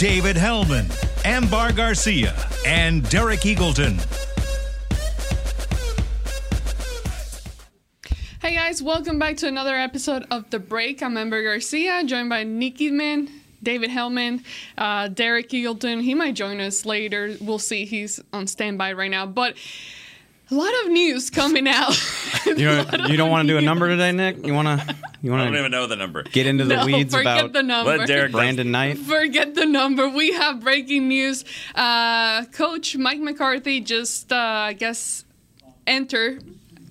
David Helman, Ambar Garcia, and Derek Eagleton. Hey guys, welcome back to another episode of The Break. I'm Amber Garcia, joined by Nick Eatman, David Helman, uh, Derek Eagleton. He might join us later. We'll see. He's on standby right now. But a lot of news coming out. You don't, you don't want to do a number today, Nick? You want to you want to? I want don't to even know the number. get into the no, weeds forget about the number. Let Derek Brandon Knight? Forget the number. We have breaking news. Uh, Coach Mike McCarthy just, uh, I guess, enter.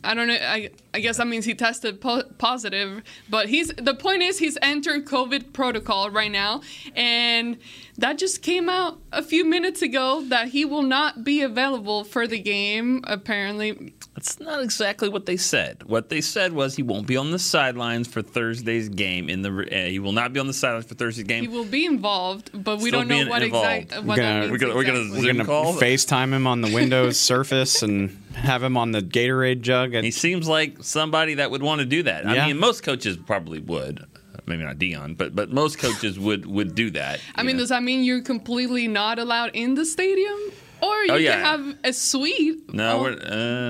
I don't know. I, I guess that means he tested po- positive. But he's the point is he's entered COVID protocol right now, and that just came out a few minutes ago that he will not be available for the game. Apparently, That's not exactly what they said. What they said was he won't be on the sidelines for Thursday's game. In the uh, he will not be on the sidelines for Thursday's game. he will be involved, but we Still don't know being what involved. exact. What gonna- that means we're gonna- we're gonna exactly. We're gonna call? FaceTime him on the Windows Surface and have him on the Gatorade jug. he seems like somebody that would want to do that. I Yeah. mean, most coaches probably would. Maybe not Dion, but but most coaches would would do that. I mean, know. does that mean you're completely not allowed in the stadium? Or you Oh, yeah. can have a suite no, all we're,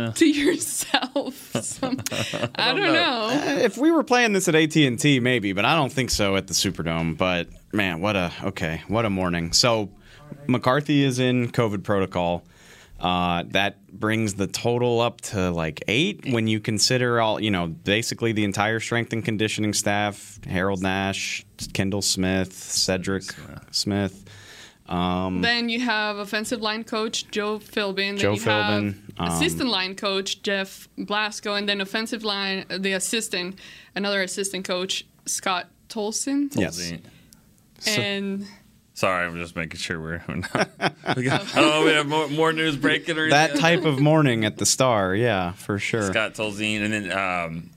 uh, to yourself. Some- I don't know. if we were playing this at AT and T, maybe, but I don't think so at the Superdome. But man, what a okay, what a morning. So McCarthy is in COVID protocol. Uh, that brings the total up to like eight when you consider all, you know, basically the entire strength and conditioning staff Harold Nash, Kendall Smith, Cedric Smith. Um, Then you have offensive line coach Joe Philbin. Then Joe you have Philbin, um, assistant line coach Jeff Blasko, and then offensive line the assistant, another assistant coach Scott Tolzien. yes. And sorry, I'm just making sure we're. we're not, we got, oh, we have more, more news breaking or That anything? type of morning at the Star, yeah, for sure. Scott Tolzien, and then um,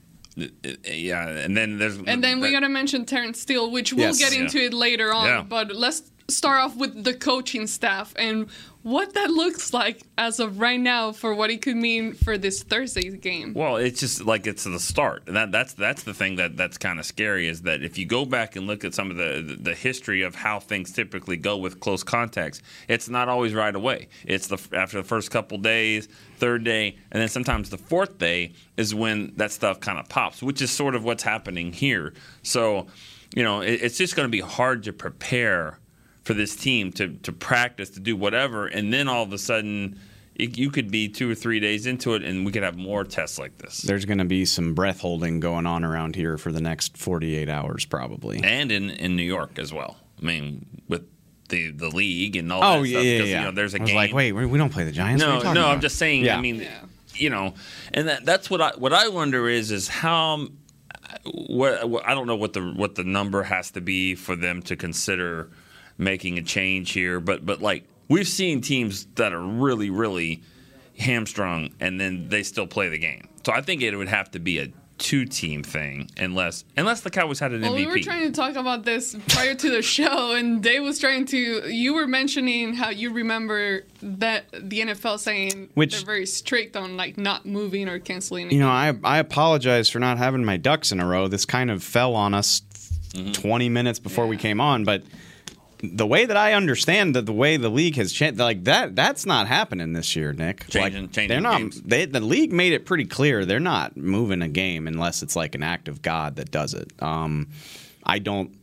yeah, and then there's And then we that- gotta mention Terrence Steele, which we'll Yes. get into Yeah. it later on. Yeah. But let's start off with the coaching staff and what that looks like as of right now for what it could mean for this Thursday's game. Well, it's just like it's the start, that that's that's the thing that that's kind of scary is that if you go back and look at some of the, the history of how things typically go with close contacts, it's not always right away. It's the after the first couple days, third day, and then sometimes the fourth day is when that stuff kind of pops, which is sort of what's happening here. So, you know, it, it's just going to be hard to prepare for this team to to practice to do whatever, and then all of a sudden. It, you could be two or three days into it, and we could have more tests like this. There's going to be some breath holding going on around here for the next 48 hours, probably. and in, in New York as well. I mean, with the the league and all Oh that yeah, stuff. yeah, because, yeah. You know, there's a I was game. like, wait, we we don't play the Giants. What are no, you talking no. I'm just saying. Yeah. I mean, Yeah. you know, and that that's what I what I wonder is is how what, what I don't know what the what the number has to be for them to consider making a change here, but but like we've seen teams that are really really hamstrung and then they still play the game. So I think it would have to be a two team thing unless unless the Cowboys had an Well, MVP. we were trying to talk about this prior to the show, and Dave was trying to. You were mentioning how you remember that the NFL saying Which- they're very strict on like not moving or canceling. You know, I I apologize for not having my ducks in a row. This kind of fell on us Mm-hmm. 20 minutes before we came on, but the way that I understand that the way the league has changed, like that, that's not happening this year, Nick. Changing- like, changing they're not. games. They, the league made it pretty clear they're not moving a game unless it's like an act of God that does it. Um, I don't.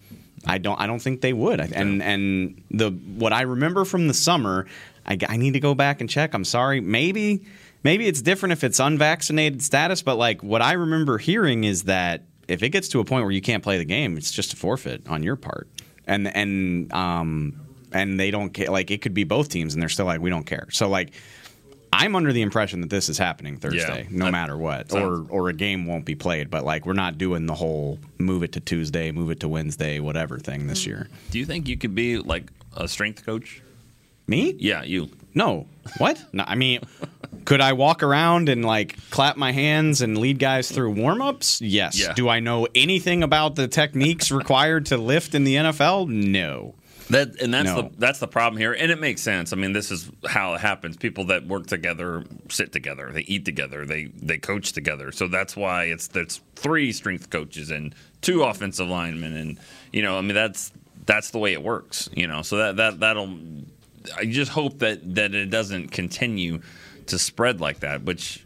I don't. I don't think they would. And and the what I remember from the summer, I, I need to go back and check. I'm sorry. Maybe maybe it's different if it's unvaccinated status. But like what I remember hearing is that if it gets to a point where you can't play the game, it's just a forfeit on your part. And and um and they don't care. Like it could be both teams, and they're still like we don't care. So like. I'm under the impression that this is happening Thursday, no that matter what, sounds- or or a game won't be played. But like, we're not doing the whole move it to Tuesday, move it to Wednesday, whatever thing this year. Do you think you could be like a strength coach Me? Yeah, you. No. What? No, I mean, could I walk around and like clap my hands and lead guys through warm-ups? Yes. Yeah. Do I know anything about the techniques required to lift in the NFL? No. That and that's No. the that's the problem here, and it makes sense. I mean, this is how it happens. People that work together sit together, they eat together, they they coach together. So that's why it's there's three strength coaches and two offensive linemen, and you know, I mean, that's that's the way it works. You know, so that that that'll. I just hope that that it doesn't continue to spread like that, which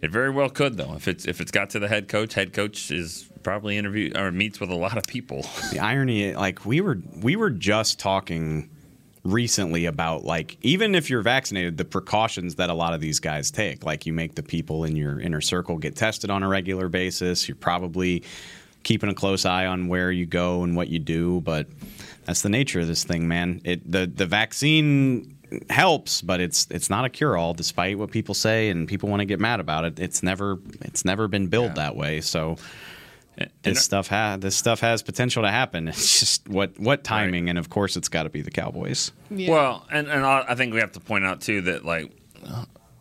it very well could though. If it's if it's got to the head coach, head coach is probably interview or meets with a lot of people. The irony, like we were, we were just talking recently about like even if you're vaccinated, the precautions that a lot of these guys take. Like you make the people in your inner circle get tested on a regular basis. You're probably keeping a close eye on where you go and what you do, but that's the nature of this thing, man. It the the vaccine helps, but it's it's not a cure all, despite what people say and people want to get mad about it. It's never it's never been billed that way. So eh, this stuff ha- this stuff has potential to happen. It's just what what timing, and of course, it's got to be the Cowboys. Yeah. Well, and and I I think we have to point out too that like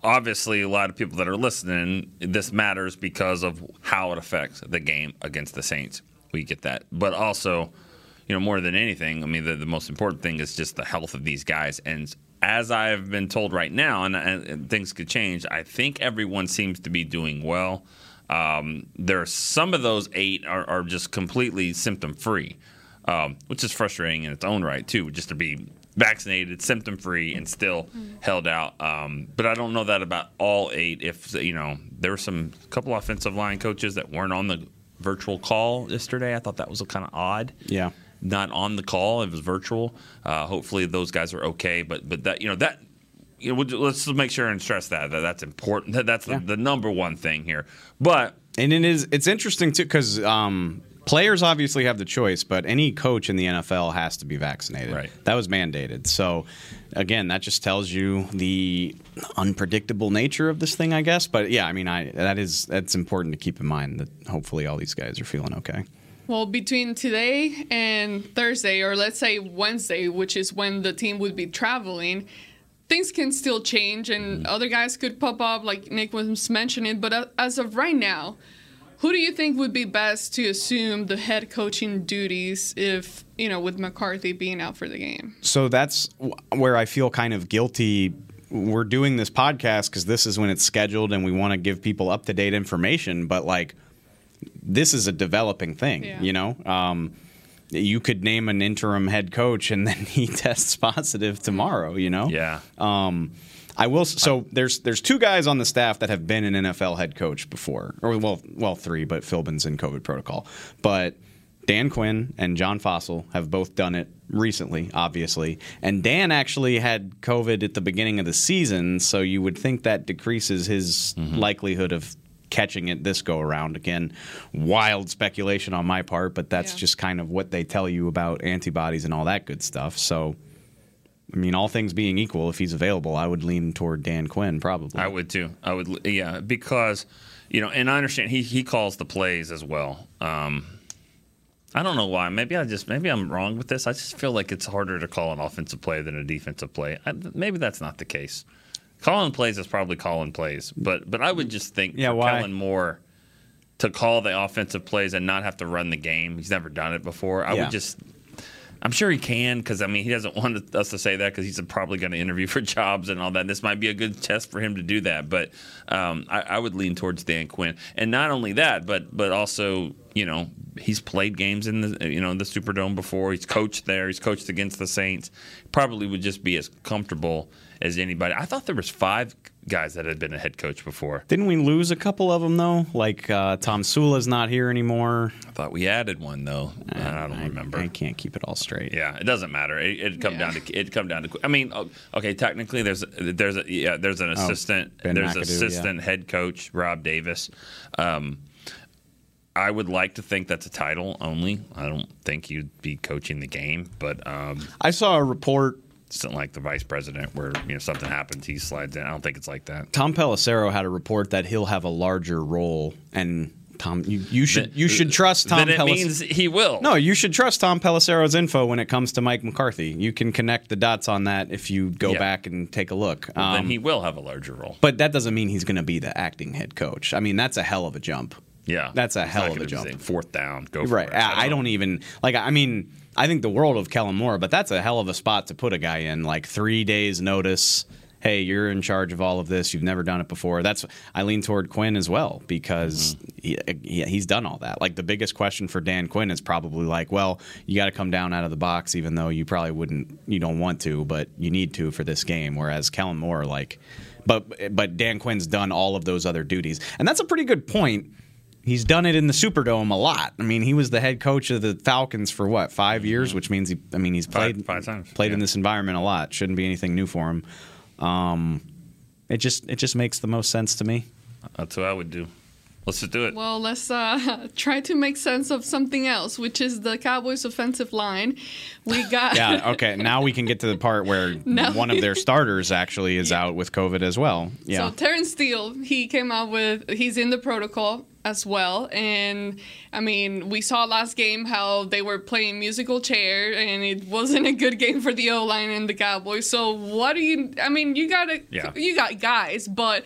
obviously a lot of people that are listening, this matters because of how it affects the game against the Saints. We get that, but also, you know, more than anything, I mean, the, the most important thing is just the health of these guys. And as I've been told right now, and, and, and things could change, I think everyone seems to be doing well. Um, there are some of those eight are, are just completely symptom free, um, which is frustrating in its own right too, just to be vaccinated, symptom free, and still held out. Um, but I don't know that about all eight. If you know, there were some couple offensive line coaches that weren't on the virtual call yesterday. I thought that was kind of odd Yeah. Not on the call. It was virtual. Uh, hopefully those guys are okay. But but that you know that you know let's make sure and stress that, that that's important. That, that's the, the number one thing here. But And it is it's interesting too because um, players obviously have the choice, but any coach in the NFL has to be vaccinated. Right. That was mandated. So again, that just tells you the unpredictable nature of this thing, I guess. But yeah, I mean, I that is that's important to keep in mind that hopefully all these guys are feeling okay. Well, between today and Thursday, or let's say Wednesday, which is when the team would be traveling, things can still change and mm-hmm. other guys could pop up, like Nick was mentioning. But as of right now, who do you think would be best to assume the head coaching duties if, you know, with McCarthy being out for the game? so that's where I feel kind of guilty. We're doing this podcast because this is when it's scheduled and we want to give people up to date information, but like this is a developing thing, Yeah. you know? Um, you could name an interim head coach and then he tests positive tomorrow, you know? yeah, Um, I will. So there's there's two guys on the staff that have been an NFL head coach before, or well, well three, but Philbin's in COVID protocol. But Dan Quinn and John Fassel have both done it recently, obviously. And Dan actually had COVID at the beginning of the season, so you would think that decreases his likelihood of catching it this go around. Again, wild speculation on my part, but that's Yeah. just kind of what they tell you about antibodies and all that good stuff. So. I mean, all things being equal, if he's available, I would lean toward Dan Quinn probably. I would too. I would yeah because you know, and I understand he he calls the plays as well. Um, I don't know why. Maybe I just maybe I'm wrong with this. I just feel like it's harder to call an offensive play than a defensive play. I, maybe that's not the case. Calling plays is probably Colin plays, but but I would just think Yeah, for why? Kellen Moore to call the offensive plays and not have to run the game. He's never done it before. I Yeah. would just. I'm sure he can because I mean he doesn't want us to say that because he's probably going to interview for jobs and all that. This might be a good test for him to do that, but um, I, I would lean towards Dan Quinn, and not only that, but but also you know he's played games in the you know the Superdome before. He's coached there. He's coached against the Saints. Probably would just be as comfortable as anybody. I thought there was five guys that had been a head coach before. Didn't we lose a couple of them though? Like uh, Tomsula's not here anymore. I thought we added one though. I don't I, remember. I can't keep it all straight. Yeah, it doesn't matter. It, it'd come Yeah. down to it come down to. I mean, okay, technically there's there's a yeah there's an assistant Oh, there's McAdoo, assistant head coach Rob Davis. Um, I would like to think that's a title only. I don't think you'd be coaching the game, but um, I saw a report. It's not like the vice president where you know something happens he slides in. I don't think it's like that. Tom Pelissero had a report that he'll have a larger role and Tom, you, you should you should trust Tom. Then it Pelliss- means he will. no, you should trust Tom Pelissero's info when it comes to Mike McCarthy. You can connect the dots on that if you go Yeah. back and take a look. then Um, he will have a larger role. but that doesn't mean he's going to be the acting head coach. I mean, that's a hell of a jump. Yeah, That's a hell of a jump. Fourth down, go for Right. it. I, I don't even like. I mean, I think the world of Kellen Moore, but that's a hell of a spot to put a guy in. Like three days notice. Hey, you're in charge of all of this. You've never done it before. That's I lean toward Quinn as well because mm-hmm. he, he, he's done all that. Like the biggest question for Dan Quinn is probably like, well, you got to come down out of the box, even though you probably wouldn't, you don't want to, but you need to for this game. Whereas Kellen Moore, like, but but Dan Quinn's done all of those other duties, and that's a pretty good point He's done it in the Superdome a lot. I mean, he was the head coach of the Falcons for what five years, which means he. I mean, he's played five times, Played in this environment a lot. Shouldn't be anything new for him. Um, it just it just makes the most sense to me. That's what I would do. Let's just do it. Well, let's uh, try to make sense of something else, which is the Cowboys' offensive line. We got Yeah. Okay. now we can get to the part where No. one of their starters actually is out with COVID as well. Yeah. So Terrence Steele, he came out with he's in the protocol as well, and I mean we saw last game how they were playing musical chair, and it wasn't a good game for the O line and the Cowboys. So what do you? I mean you got to Yeah. you got guys, but.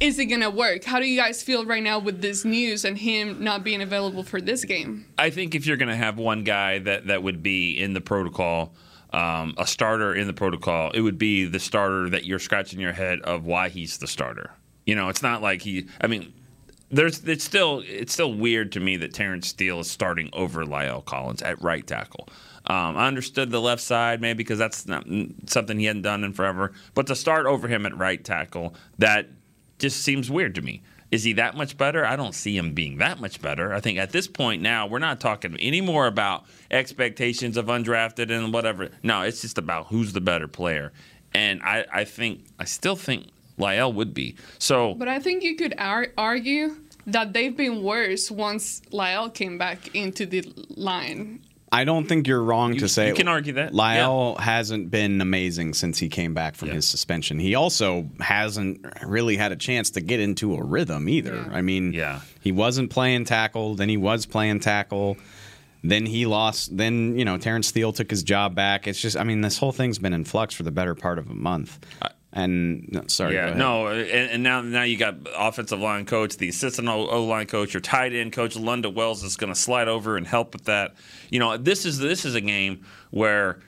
Is it gonna work? How do you guys feel right now with this news and him not being available for this game? I think if you're going to have one guy that, that would be in the protocol, um, a starter in the protocol, it would be the starter that you're scratching your head of why he's the starter. You know, it's not like he. I mean, there's it's still it's still weird to me that Terrence Steele is starting over La'el Collins at right tackle. Um, I understood the left side maybe because that's not something he hadn't done in forever, but to start over him at right tackle, that just seems weird to me. Is he that much better? I don't see him being that much better. I think at this point now, we're not talking anymore about expectations of undrafted and whatever. No, it's just about who's the better player. And I, I think, I still think La'el would be. So, But I think you could ar- argue that they've been worse once La'el came back into the line. I don't think you're wrong You- to say you can argue that, La'el hasn't been amazing since he came back from Yeah. his suspension. He also hasn't really had a chance to get into a rhythm either. Yeah. I mean, Yeah. he wasn't playing tackle, then he was playing tackle. Then he lost. Then you know Terrence Steele took his job back. It's just, I mean, this whole thing's been in flux for the better part of a month. And no, sorry, yeah, no, and, and now now you got offensive line coach, the assistant O line coach, your tight end coach, Lunda Wells is going to slide over and help with that. You know, this is this is a game where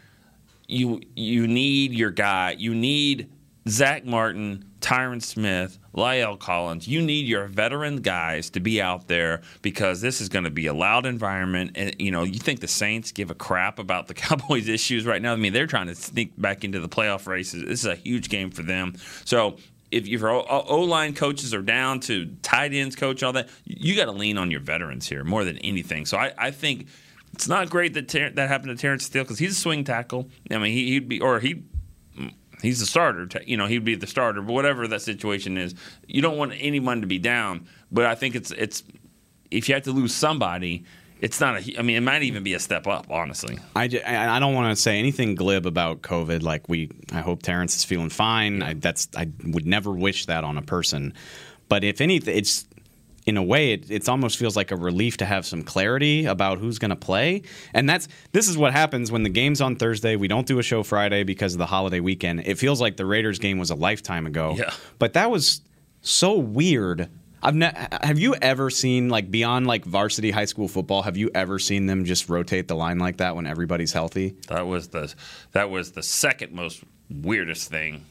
you you need your guy, you need Zach Martin, Tyron Smith, La'el Collins. You need your veteran guys to be out there because this is going to be a loud environment. And you know, you think the Saints give a crap about the Cowboys' issues right now? I mean, they're trying to sneak back into the playoff races. This is a huge game for them. So. If your O uh, line coaches are down to tight ends coach, all that, you got to lean on your veterans here more than anything. So I, I think it's not great that Ter- that happened to Terrence Steele because he's a swing tackle. I mean, he, he'd be or he he's the starter. You know, he'd be the starter. But whatever that situation is, you don't want anyone to be down. But I think it's it's if you have to lose somebody, it's not a. I mean, it might even be a step up. Honestly, I, ju- I I don't want to say anything glib about COVID. Like we, I hope Terrence is feeling fine. I, that's I would never wish that on a person. But if anything, it's in a way it it's almost feels like a relief to have some clarity about who's going to play. And that's this is what happens when the game's on Thursday. We don't do a show Friday because of the holiday weekend. It feels like the Raiders game was a lifetime ago. Yeah. But that was so weird. I've ne- have you ever seen like beyond like varsity high school football? Have you ever seen them just rotate the line like that when everybody's healthy? that was the that was the second most weirdest thing.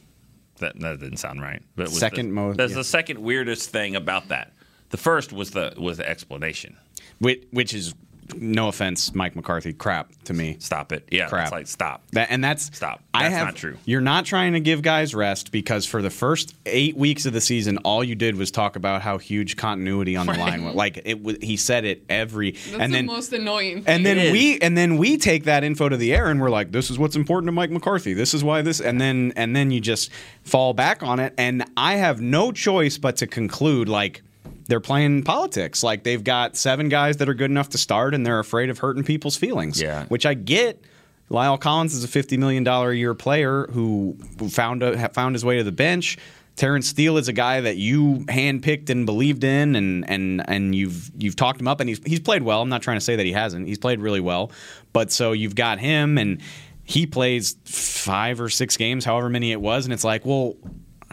That that didn't sound right. But it was Second most- That's yeah. the second weirdest thing about that. The first was the was the explanation. Which, which is no offense, Mike McCarthy, crap to me. Stop it. Yeah, Crap. it's like stop. That and that's Stop. I have, not true. You're not trying to give guys rest because for the first eight weeks of the season, all you did was talk about how huge continuity on the line was. Like it was, he said it every That's and the then most annoying thing. and then we and then we take that info to the air and we're like, this is what's important to Mike McCarthy. This is why this and then and then you just fall back on it. And I have no choice but to conclude like they're playing politics. Like they've got seven guys that are good enough to start and they're afraid of hurting people's feelings. Yeah. Which I get. La'el Collins is a fifty million dollar a year player who found a, found his way to the bench. Terrence Steele is a guy that you handpicked and believed in, and and and you've you've talked him up, and he's he's played well. I'm not trying to say that he hasn't. He's played really well, but so you've got him, and he plays five or six games, however many it was, and it's like, well,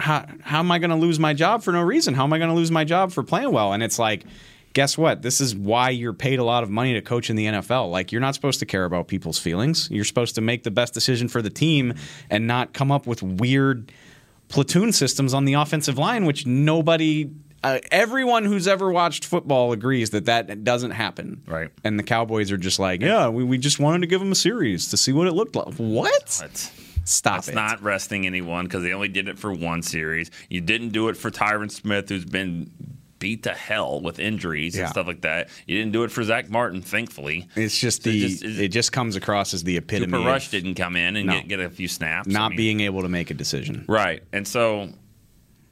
how how am I going to lose my job for no reason? How am I going to lose my job for playing well? And it's like. Guess what? This is why you're paid a lot of money to coach in the NFL. Like, you're not supposed to care about people's feelings. You're supposed to make the best decision for the team and not come up with weird platoon systems on the offensive line, which nobody, uh, everyone who's ever watched football agrees that that doesn't happen. Right. And the Cowboys are just like, yeah, we, we just wanted to give them a series to see what it looked like. What? That's, Stop that's it. not resting anyone because they only did it for one series. You didn't do it for Tyron Smith, who's been beat to hell with injuries Yeah. and stuff like that. You didn't do it for Zach Martin, thankfully. it's just So the, it just- it just comes across as the epitome Cooper Rush didn't come in and No. get, get a few snaps. I not mean- being able to make a decision. right. And so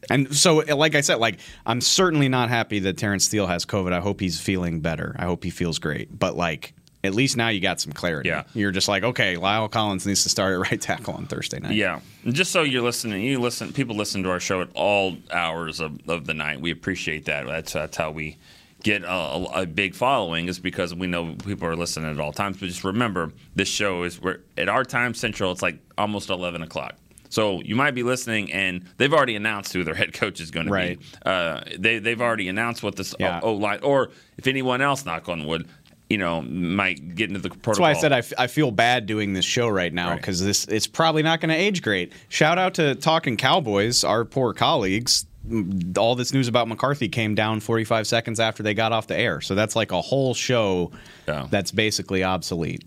And so, eh, like I said, like I'm certainly not happy that Terrence Steele has COVID. I hope he's feeling better. I hope he feels great. But like, at least now you got some clarity. Yeah. You're just like, okay, La'el Collins needs to start at right tackle on Thursday night. Yeah, and just so you're listening, you listen. People listen to our show at all hours of, of the night. We appreciate that. That's that's how we get a, a big following is because we know people are listening at all times. But just remember, this show is we're at our time central. It's like almost eleven o'clock. So you might be listening, and they've already announced who their head coach is going to Right. be. Uh, they they've already announced what this Yeah. O line, or if anyone else, knock on wood, you know, might get into the protocol. That's why I said I, f- I feel bad doing this show right now Right. because this it's probably not going to age great. Shout out to Talking Cowboys, our poor colleagues. Mm, All this news about McCarthy came down 45 seconds after they got off the air, so that's like a whole show Yeah. that's basically obsolete.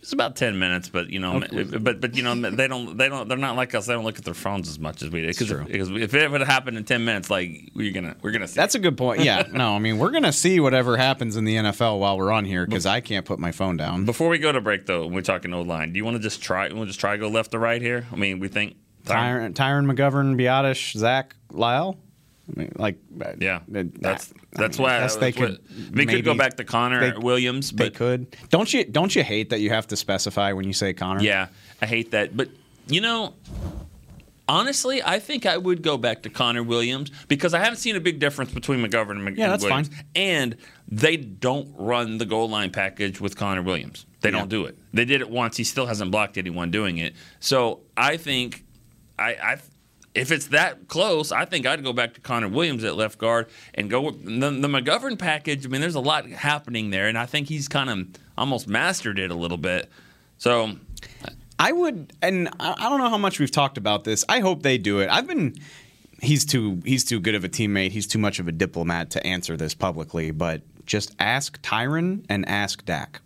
It's about ten minutes, but you know, but but you know, they don't they don't they're not like us. They don't look at their phones as much as we do. Because if it would have happened in ten minutes, like we're gonna we're gonna see. That's a good point. Yeah, no, I mean we're gonna see whatever happens in the NFL while we're on here because I can't put my phone down. Before we go to break, though, we're talking old line. Do you want to just try? We'll just try to go left to right here. I mean, we think. Tyron, Tyron McGovern, Biadasz, Zach La'el. I mean, like, Yeah, uh, that's I mean, why they that's what- could. We could go back to Connor they- Williams, They could. Don't you? Don't you hate that you have to specify when you say Connor? Yeah, I hate that. But you know, honestly, I think I would go back to Connor Williams because I haven't seen a big difference between McGovern and Mc- Yeah, that's Williams. fine. And they don't run the goal line package with Connor Williams. They Yeah. don't do it. They did it once. He still hasn't blocked anyone doing it. So I think I. I if it's that close, I think I'd go back to Connor Williams at left guard and go with the, the McGovern package. I mean, there's a lot happening there, and I think he's kind of almost mastered it a little bit. So I would, and I I don't know how much we've talked about this. I hope they do it. I've been. He's too. He's too good of a teammate. He's too much of a diplomat to answer this publicly. But just ask Tyron and ask Dak.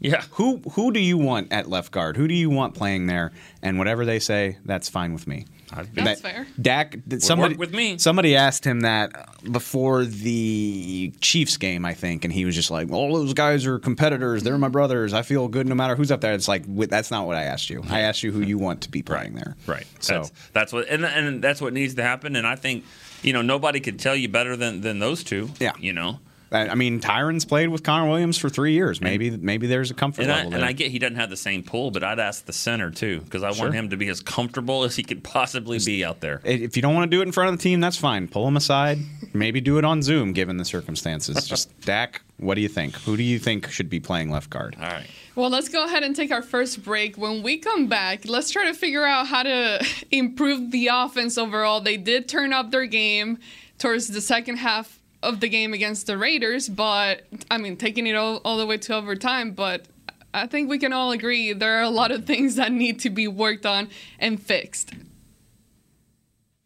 yeah, Who who do you want at left guard? Who do you want playing there? And whatever they say, that's fine with me. I've been- That's That- fair. Dak. Somebody work with me. Somebody asked him that before the Chiefs game, I think, and he was just like, "All those guys are competitors. They're my brothers. I feel good no matter who's up there." It's like that's not what I asked you. I asked you who you want to be playing there. Right. So That's, that's what, and, and that's what needs to happen. And I think, you know, nobody could tell you better than, than those two. Yeah. You know, I I mean, Tyron's played with Connor Williams for three years. Maybe maybe there's a comfort and I, level and. I get he doesn't have the same pull, but I'd ask the center too because I Sure. want him to be as comfortable as he could possibly be out there. if you don't want to do it in front of the team, that's fine. Pull him aside. Maybe do it on Zoom, given the circumstances. Just Dak, what do you think? Who do you think should be playing left guard? All right. Well, let's go ahead and take our first break. When we come back, let's try to figure out how to improve the offense overall. They did turn up their game towards the second half of the game against the Raiders, but I mean, taking it all, all the way to overtime. But I think we can all agree there are a lot of things that need to be worked on and fixed.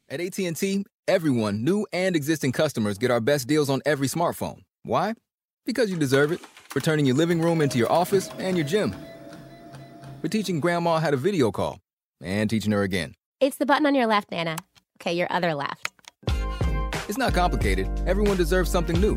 At AT&T, everyone, new and existing customers, get our best deals on every smartphone. Why? Because you deserve it. For turning your living room into your office and your gym. For teaching grandma how to video call and teaching her again. It's the button on your left, Nana. Okay, your other left. It's not complicated. Everyone deserves something new.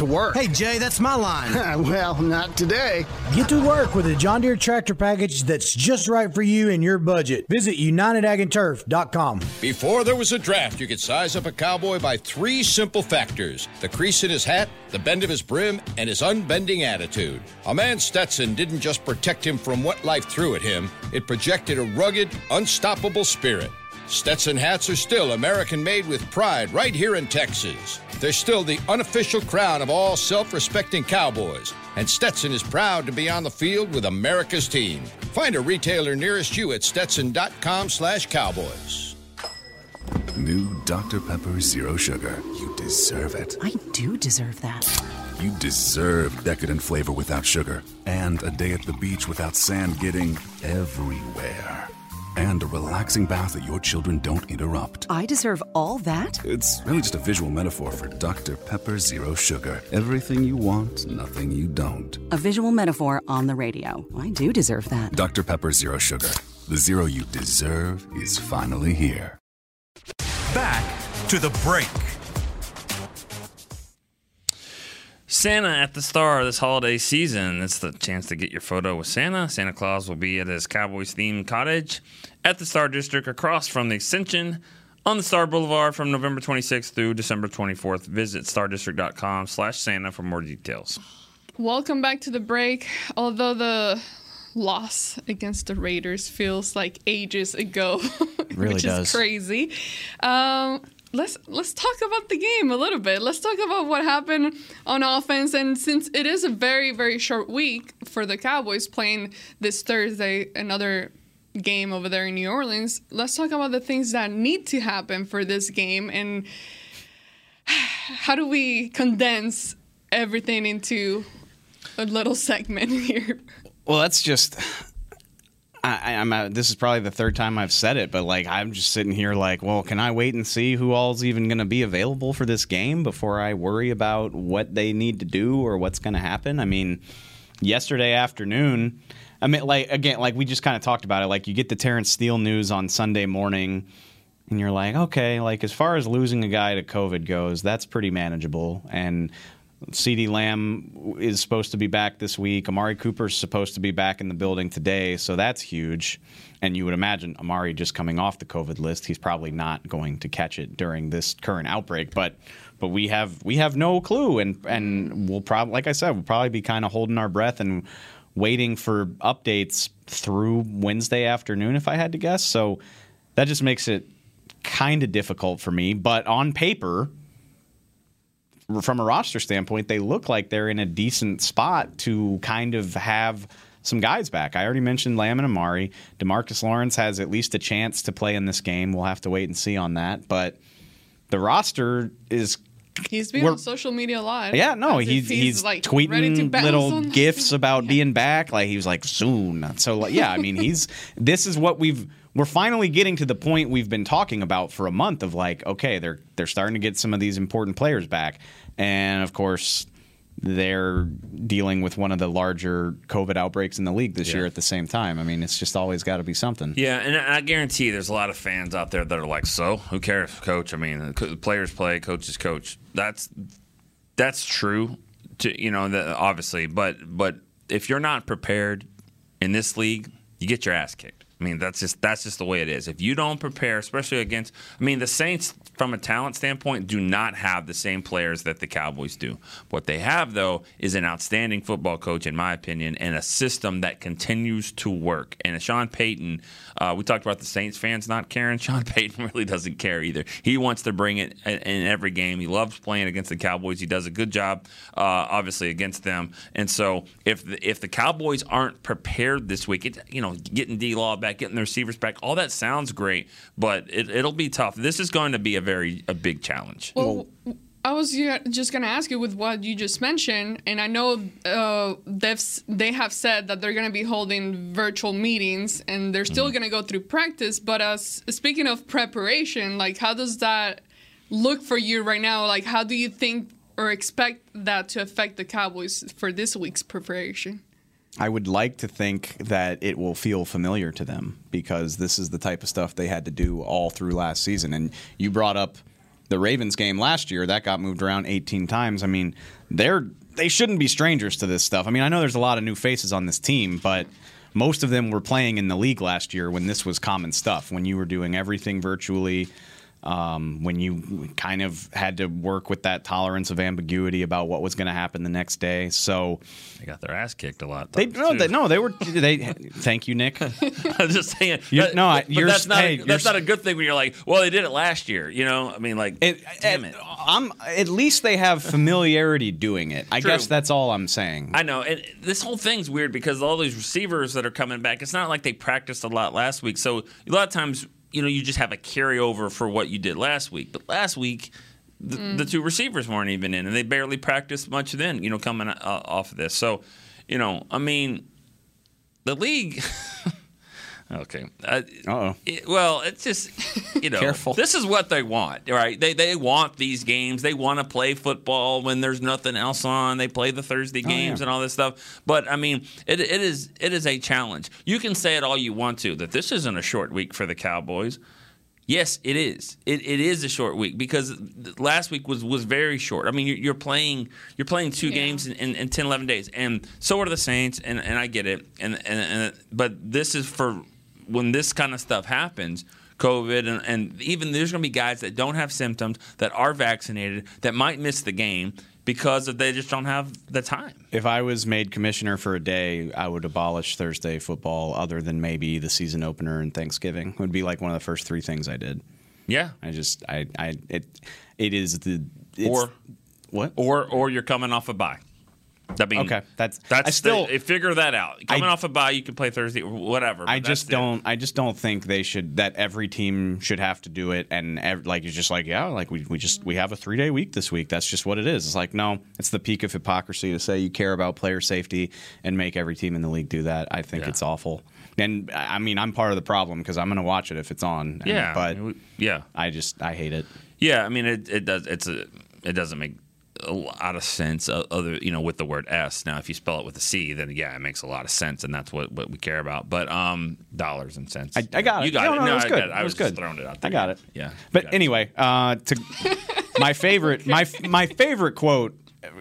to work. Hey, Jay, that's my line. well, not today. Get to work with a John Deere tractor package that's just right for you and your budget. Visit UnitedAgAndTurf.com. Before there was a draft, you could size up a cowboy by three simple factors the crease in his hat, the bend of his brim, and his unbending attitude. A man Stetson didn't just protect him from what life threw at him, it projected a rugged, unstoppable spirit. Stetson hats are still American made with pride right here in Texas. They're still the unofficial crown of all self respecting cowboys, and Stetson is proud to be on the field with America's team. Find a retailer nearest you at stetson.com slash cowboys. New Dr. Pepper Zero Sugar. You deserve it. I do deserve that. You deserve decadent flavor without sugar. And a day at the beach without sand getting everywhere. And a relaxing bath that your children don't interrupt. I deserve all that? It's really just a visual metaphor for Dr. Pepper Zero Sugar. Everything you want, nothing you don't. A visual metaphor on the radio. I do deserve that. Dr. Pepper Zero Sugar. The zero you deserve is finally here. Back to the break. Santa at the Star this holiday season. It's the chance to get your photo with Santa. Santa Claus will be at his Cowboys themed cottage at the Star District across from the Extension on the Star Boulevard from November 26th through December 24th. Visit stardistrict.com slash Santa for more details. Welcome back to the break. Although the loss against the Raiders feels like ages ago, really which does. is crazy. Um, let's let's talk about the game a little bit. Let's talk about what happened on offense. And since it is a very very short week for the Cowboys playing this Thursday, another game over there in New Orleans, let's talk about the things that need to happen for this game and how do we condense everything into a little segment here. Well, that's just. I, I'm. Uh, this is probably the third time I've said it, but like I'm just sitting here, like, well, can I wait and see who all's even going to be available for this game before I worry about what they need to do or what's going to happen? I mean, yesterday afternoon, I mean, like again, like we just kind of talked about it. Like you get the Terrence Steele news on Sunday morning, and you're like, okay, like as far as losing a guy to COVID goes, that's pretty manageable. And CeeDee Lamb is supposed to be back this week. Amari Cooper's supposed to be back in the building today, so that's huge. And you would imagine Amari just coming off the COVID list, he's probably not going to catch it during this current outbreak. But but we have we have no clue, and and we'll probably like I said, we'll probably be kind of holding our breath and waiting for updates through Wednesday afternoon, if I had to guess. So that just makes it kind of difficult for me. But on paper, from a roster standpoint, they look like they're in a decent spot to kind of have some guys back. I already mentioned Lamb and Amari. Demarcus Lawrence has at least a chance to play in this game. We'll have to wait and see on that. But the roster is. He's been on social media a lot. Yeah, no, if he's he's, like tweeting little gifs about being back. Like he was like soon. So like, yeah, I mean, he's this is what we've we're finally getting to the point we've been talking about for a month of like, okay, they're they're starting to get some of these important players back, and of course. They're dealing with one of the larger COVID outbreaks in the league this Yeah. year at the same time. I mean, it's just always got to be something. Yeah, and I guarantee there's a lot of fans out there that are like, "So, who cares, coach? I mean, players play, coaches coach." That's that's true, to you know, the, obviously. But but if you're not prepared in this league, you get your ass kicked. I mean, that's just that's just the way it is. If you don't prepare, especially against, I mean, the Saints from a talent standpoint do not have the same players that the Cowboys do. What they have though is an outstanding football coach, in my opinion, and a system that continues to work. And Sean Payton, uh, we talked about the Saints fans not caring. Sean Payton really doesn't care either. He wants to bring it in, every game. He loves playing against the Cowboys. He does a good job, uh, obviously, against them. And so if the, if the Cowboys aren't prepared this week, it, you know, getting D Law back, getting the receivers back, all that sounds great, but it, it'll be tough. This is going to be a very a big challenge. Well, I was just gonna ask you with what you just mentioned, and I know uh, they've they have said that they're gonna be holding virtual meetings, and they're still gonna go through practice. But as speaking of preparation, like how does that look for you right now? Like how do you think, or expect that to affect the Cowboys for this week's preparation? I would like to think that it will feel familiar to them because this is the type of stuff they had to do all through last season. And you brought up the Ravens game last year that got moved around 18 times. I mean, they're they shouldn't be strangers to this stuff. I mean, I know there's a lot of new faces on this team, but most of them were playing in the league last year when this was common stuff. When you were doing everything virtually, um, when you kind of had to work with that tolerance of ambiguity about what was going to happen the next day. So they got their ass kicked a lot. They no, they, no, they were. They thank you, Nick. I'm just saying. You- that- no, I- but you're- that's not hey, a, that's not a good thing when you're like, well, they did it last year. You know, I mean, like, damn it. I'm at least they have familiarity doing it. I True. guess that's all I'm saying. I know, and this whole thing's weird because all these receivers that are coming back, it's not like they practiced a lot last week. So a lot of times, you know, you just have a carryover for what you did last week. But last week, the, the two receivers weren't even in, and they barely practiced much then. You know, coming uh, off of this. So, you know, I mean, the league. Okay. Uh oh. Well, it's just you know, Careful. this is what they want, right? They they want these games. They want to play football when there's nothing else on. They play the Thursday Oh, games yeah. and all this stuff. But I mean, it, it is it is a challenge. You can say it all you want to that this isn't a short week for the Cowboys. Yes, it is. It, it is a short week because last week was, was very short. I mean, you're, you're playing you're playing two games in, in, in 10, 11 days, and so are the Saints, and, and I get it. And, and, and but this is for when this kind of stuff happens. COVID and, and even there's going to be guys that don't have symptoms that are vaccinated that might miss the game because they just don't have the time. If I was made commissioner for a day, I would abolish Thursday football, other than maybe the season opener and Thanksgiving. It would be like one of the first three things I did. Yeah, I just I I it it is the it's, or what or or you're coming off a bye. I mean, Okay, that's- that's I still- the, figure that out. Coming I- off a bye, you can play Thursday, or whatever. I just don't. I just don't think they should. That every team should have to do it, and ev- like it's just like yeah, like we, we just we have a three day week this week. That's just what it is. It's like no, it's the peak of hypocrisy to say you care about player safety and make every team in the league do that. I think Yeah. it's awful. And I mean, I'm part of the problem because I'm going to watch it if it's on. And- Yeah, but yeah, I just I hate it. Yeah, I mean, it, it does. It's a. It doesn't make a lot of sense. Other, you know, with the word S. Now, if you spell it with a C, then yeah, it makes a lot of sense, and that's what, what we care about. But um, dollars and cents. I, I got it. You got No, it. no, it was I good. it. I It was, good. throwing it out I got it. Yeah. But anyway, uh, to my favorite my my favorite quote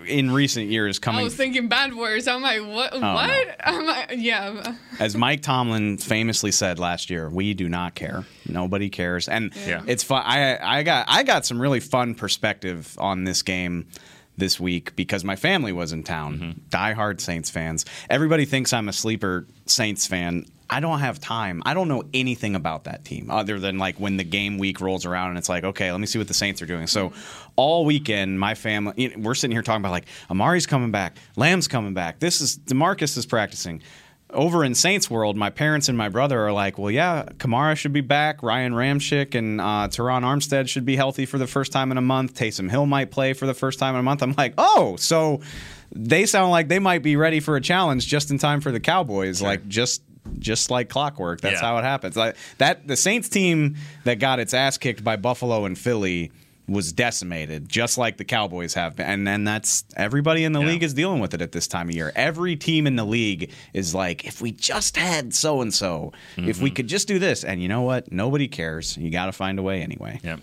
in recent years coming. I was thinking bad words. I'm like, what? Oh, no. what? I'm like, yeah. as Mike Tomlin famously said last year, we do not care. Nobody cares, and Yeah. it's fun. I I got I got some really fun perspective on this game this week because my family was in town. Mm-hmm. Diehard Saints fans. Everybody thinks I'm a sleeper Saints fan. I don't have time. I don't know anything about that team other than like when the game week rolls around and it's like, okay, let me see what the Saints are doing. So all weekend, my family, you know, we're sitting here talking about like Amari's coming back, Lamb's coming back. This is Demarcus is practicing. Over in Saints World, my parents and my brother are like, well, yeah, Kamara should be back. Ryan Ramczyk and uh, Terron Armstead should be healthy for the first time in a month. Taysom Hill might play for the first time in a month. I'm like, oh, so they sound like they might be ready for a challenge just in time for the Cowboys. Like just just like clockwork. That's Yeah. how it happens. Like that the Saints team that got its ass kicked by Buffalo and Philly was decimated, just like the Cowboys have been. And then that's everybody in the league is dealing with it at this time of year. Every team in the league is like, if we just had so and so, if we mm-hmm. could just do this. And you know what? Nobody cares. You got to find a way anyway. Yep.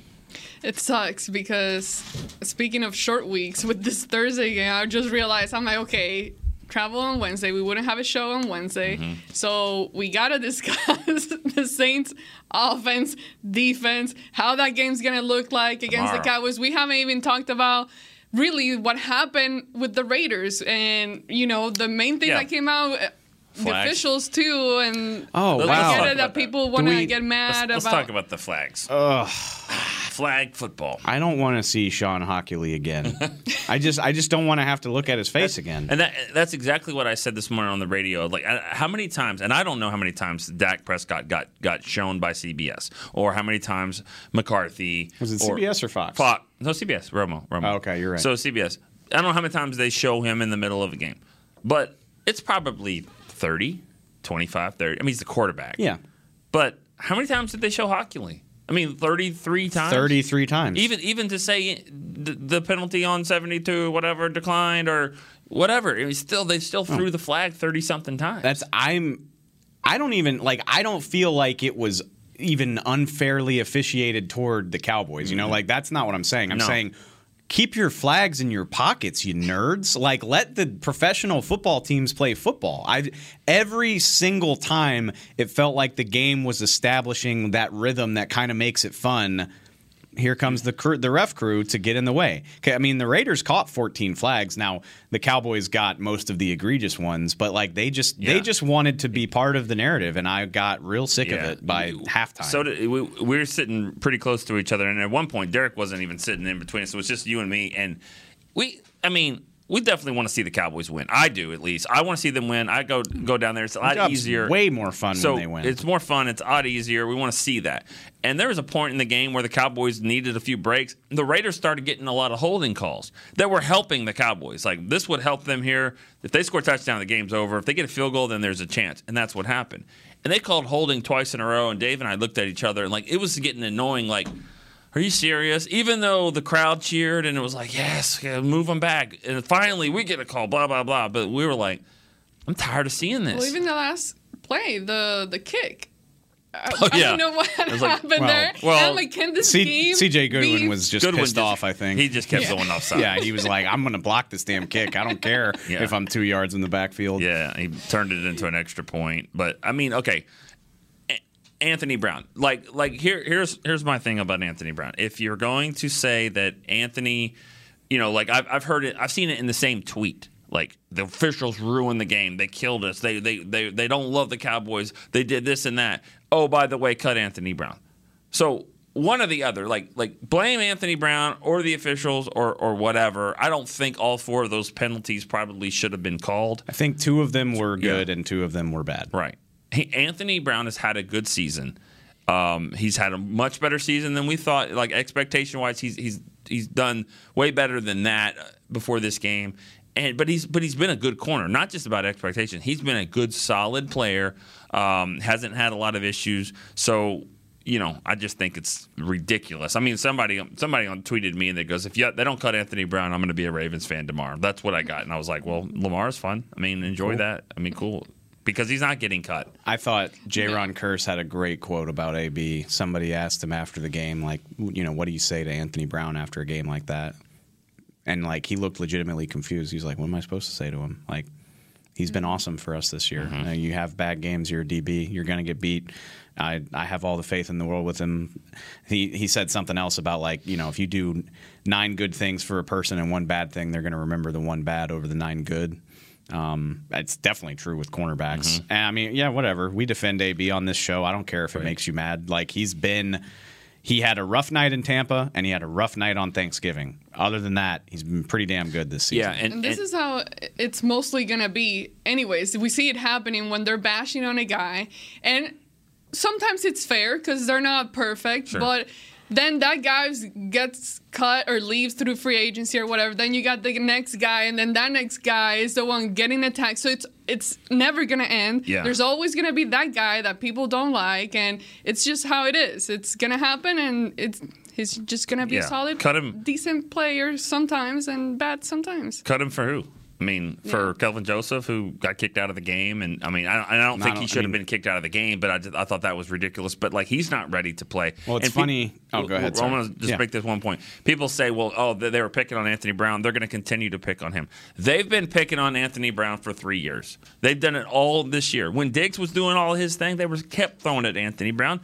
It sucks because speaking of short weeks, with this Thursday game, I just realized I'm like, okay, travel on Wednesday. We wouldn't have a show on Wednesday. Mm-hmm. So we got to discuss the Saints offense, defense, how that game's going to look like against the Cowboys. We haven't even talked about really what happened with the Raiders. And, you know, the main thing Yeah. that came out. The Flags. officials too, and Oh, I wow. get it that people want to we- get mad Let's, let's about. talk about the flags. Ugh. Flag football. I don't want to see Shawn Hochuli again. I just I just don't want to have to look at his face again. And that, that's exactly what I said this morning on the radio. Like, uh, how many times, and I don't know how many times Dak Prescott got, got shown by CBS, or how many times McCarthy. Was it or CBS or Fox? Fox. No, CBS. Romo. Romo. Oh, okay, you're right. So CBS. I don't know how many times they show him in the middle of a game, but it's probably 30, 25, 30. I mean, he's the quarterback. Yeah. But how many times did they show Hochuli? I mean, 33 times. 33 times. Even even to say the, the penalty on 72 whatever declined or whatever, it was still they still oh. threw the flag 30 something times. That's I'm I don't even like I don't feel like it was even unfairly officiated toward the Cowboys. You know, mm-hmm. like that's not what I'm saying. I'm No. saying keep your flags in your pockets, you nerds. Like let the professional football teams play football. I every single time it felt like the game was establishing that rhythm that kind of makes it fun. Here comes the crew, the ref crew to get in the way. Okay, I mean the Raiders caught 14 flags. Now the Cowboys got most of the egregious ones, but like they just they just wanted to be part of the narrative, and I got real sick of it by halftime. So did, we, we were sitting pretty close to each other, and at one point, Derek wasn't even sitting in between us. So It was just you and me, and we. I mean, we definitely want to see the Cowboys win. I do, at least. I want to see them win. I go go down there. It's a lot Job's easier. way more fun so when they win. It's more fun. It's a lot easier. We want to see that. And there was a point in the game where the Cowboys needed a few breaks. The Raiders started getting a lot of holding calls that were helping the Cowboys. Like this would help them here. If they score a touchdown, the game's over. If they get a field goal, then there's a chance. And that's what happened. And they called holding twice in a row. And Dave and I looked at each other and like it was getting annoying. Like, are you serious? Even though the crowd cheered and it was like, yes, yeah, move them back. And finally we get a call, blah blah blah. But we were like, I'm tired of seeing this. Well, even the last play, the the kick. I, Oh, I yeah. don't know what It was like- happened well- there. well, and like, can this C- game CJ Goodwin be- was just Goodwin pissed just- off. I think he just kept Yeah. going offside. Yeah, he was like, "I'm going to block this damn kick. I don't care Yeah. if I'm two yards in the backfield." Yeah, he turned it into an extra point. But I mean, okay, A- Anthony Brown. Like, like here, here's here's my thing about Anthony Brown. If you're going to say that Anthony, you know, like I've I've heard it, I've seen it in the same tweet. Like the officials ruined the game. They killed us. They they they they don't love the Cowboys. They did this and that. Oh, by the way, cut Anthony Brown. So one or the other, like like blame Anthony Brown or the officials or or whatever. I don't think all four of those penalties probably should have been called. I think two of them were good and two of them were bad. Right. He, Anthony Brown has had a good season. Um, he's had a much better season than we thought. Like expectation wise, he's he's he's done way better than that uh, before this game. And but he's but he's been a good corner. Not just about expectation. He's been a good solid player. Um, hasn't had a lot of issues. So you know, I just think it's ridiculous. I mean, somebody somebody on tweeted me and they goes, if you, they don't cut Anthony Brown, I'm going to be a Ravens fan tomorrow. That's what I got, and I was like, well, Lamar's fun. I mean, enjoy Cool. that. I mean, cool because he's not getting cut. I thought Jayron Kearse had a great quote about AB. Somebody asked him after the game, like, you know, what do you say to Anthony Brown after a game like that? And like, he looked legitimately confused. He's like, what am I supposed to say to him? Like, he's been awesome for us this year. Uh, you have bad games, you're a DB, you're going to get beat. I, I have all the faith in the world with him. He he said something else about like you know if you do nine good things for a person and one bad thing, they're going to remember the one bad over the nine good. Um, it's definitely true with cornerbacks. And I mean, yeah, whatever. We defend AB on this show. I don't care if it makes you mad. Like he's been, he had a rough night in Tampa and he had a rough night on Thanksgiving. Other than that, he's been pretty damn good this season. Yeah, And, this is how it's mostly gonna be. Anyways, we see it happening when they're bashing on a guy, and sometimes it's fair because they're not perfect, Sure. but. Then that guy gets cut or leaves through free agency or whatever. Then you got the next guy, and then that next guy is the one getting attacked. So it's it's never gonna end. Yeah. There's always gonna be that guy that people don't like, and it's just how it is. It's gonna happen, and it's he's just gonna be Yeah. a solid, Cut him. decent player sometimes and bad sometimes. Cut him for who? I mean, for Kelvin Joseph, who got kicked out of the game, and I mean, I, I don't No, think I he don't- should I have mean- been kicked out of the game, but I, just, I thought that was ridiculous. But like, he's not ready to play. Well, it's And peop- funny- oh, go ahead, I'm going to just Yeah. make this one point. People say, well, oh, they, they were picking on Anthony Brown. They're going to continue to pick on him. They've been picking on Anthony Brown for three years. They've done it all this year. When Diggs was doing all his thing, they were kept throwing at Anthony Brown,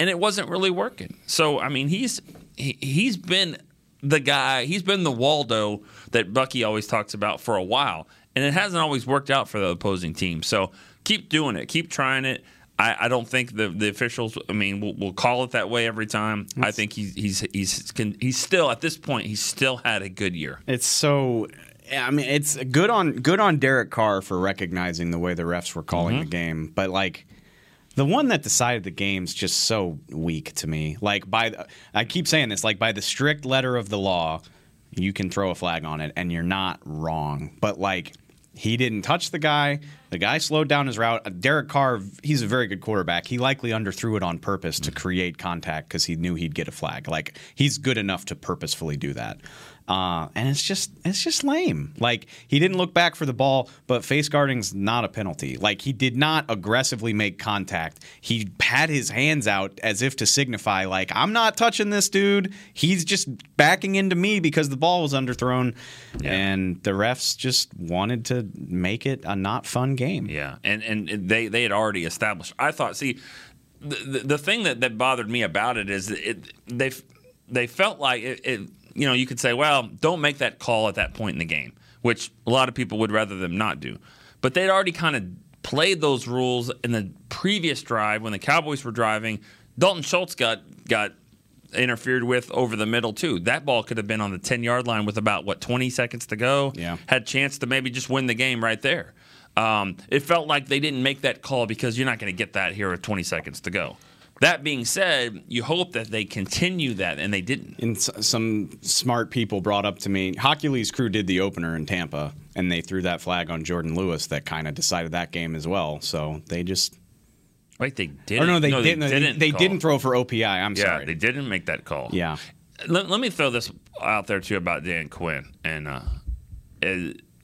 and it wasn't really working. So I mean, he's he, he's been the guy. He's been the Waldo that Bucky always talks about for a while, and it hasn't always worked out for the opposing team. So keep doing it. Keep trying it. I, I don't think the, the officials. I mean, will will call it that way every time. I think he's he's he's can, he's still at this point. He's still had a good year. It's so. I mean, it's good on good on Derek Carr for recognizing the way the refs were calling Mhm. the game, but like the one that decided the game's just so weak to me. Like by the, I keep saying this, like by the strict letter of the law, you can throw a flag on it and you're not wrong. But like he didn't touch the guy. The guy slowed down his route. Derek Carr, he's a very good quarterback. He likely underthrew it on purpose to mm. create contact because he knew he'd get a flag. Like he's good enough to purposefully do that. Uh, and it's just it's just lame. Like he didn't look back for the ball, but face guarding's not a penalty. Like he did not aggressively make contact. He had his hands out as if to signify like I'm not touching this dude. He's just backing into me because the ball was underthrown, and the refs just wanted to make it a not fun game. Yeah, and and they they had already established. I thought, see, the the, the thing that, that bothered me about it is that it they they felt like it, it. You know, you could say, well, don't make that call at that point in the game, which a lot of people would rather them not do. But they'd already kind of played those rules in the previous drive when the Cowboys were driving. Dalton Schultz got got interfered with over the middle too. That ball could have been on the 10 yard line with about what 20 seconds to go. Yeah. Had chance to maybe just win the game right there. Um, it felt like they didn't make that call because you're not going to get that here with 20 seconds to go. That being said, you hope that they continue that, and they didn't. And s- some smart people brought up to me, Hochuli's crew did the opener in Tampa, and they threw that flag on Jourdan Lewis that kind of decided that game as well. So they just. Wait, they didn't. Or no, they no, didn't. They, didn't they call. didn't throw for OPI. I'm yeah, sorry. they didn't make that call. Yeah. Let, let me throw this out there too about Dan Quinn, and uh,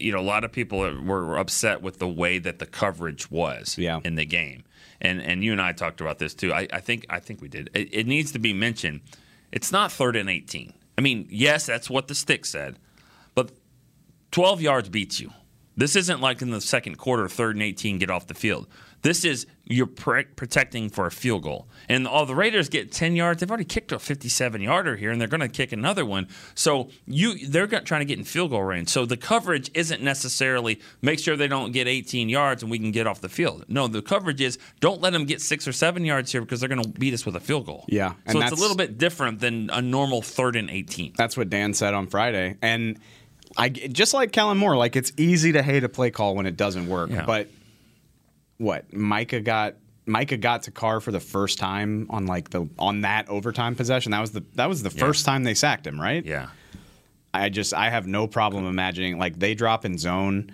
you know, a lot of people were upset with the way that the coverage was in the game, and and you and I talked about this too. I, I think I think we did. It, it needs to be mentioned. It's not third and eighteen. I mean, yes, that's what the stick said, but twelve yards beats you. This isn't like in the second quarter, third and 18, get off the field. This is you're pre- protecting for a field goal. And all the Raiders get 10 yards. They've already kicked a 57 yarder here, and they're going to kick another one. So you they're trying to get in field goal range. So the coverage isn't necessarily make sure they don't get 18 yards and we can get off the field. No, the coverage is don't let them get six or seven yards here because they're going to beat us with a field goal. Yeah. So it's a little bit different than a normal third and 18. That's what Dan said on Friday. And I just like Kellen Moore, like it's easy to hate a play call when it doesn't work. Yeah. But what Micah got Micah got to Carr for the first time on like the on that overtime possession. That was the that was the Yeah. first time they sacked him, right? Yeah. I just I have no problem imagining like they drop in zone.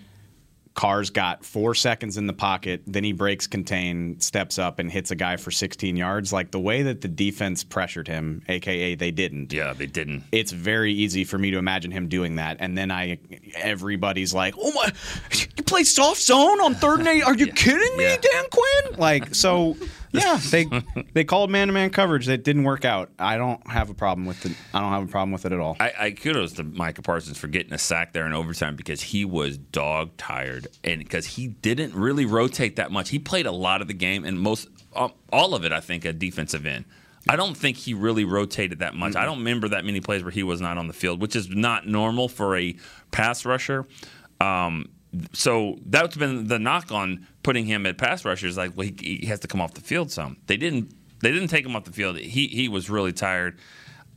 Carr's got four seconds in the pocket, then he breaks contain, steps up, and hits a guy for 16 yards. Like the way that the defense pressured him, aka they didn't. Yeah, they didn't. It's very easy for me to imagine him doing that, and then I, everybody's like, "Oh my, you play soft zone on third and eight? Are you kidding me, Dan Quinn?" Like so. Yeah, they they called man to man coverage that didn't work out. I don't have a problem with it. I don't have a problem with it at all. I, I kudos to Micah Parsons for getting a sack there in overtime because he was dog tired and because he didn't really rotate that much. He played a lot of the game and most um, all of it, I think, a defensive end. I don't think he really rotated that much. I don't remember that many plays where he was not on the field, which is not normal for a pass rusher. Um, so that's been the knock on putting him at pass rushers. Like, well, he, he has to come off the field some. They didn't. They didn't take him off the field. He he was really tired.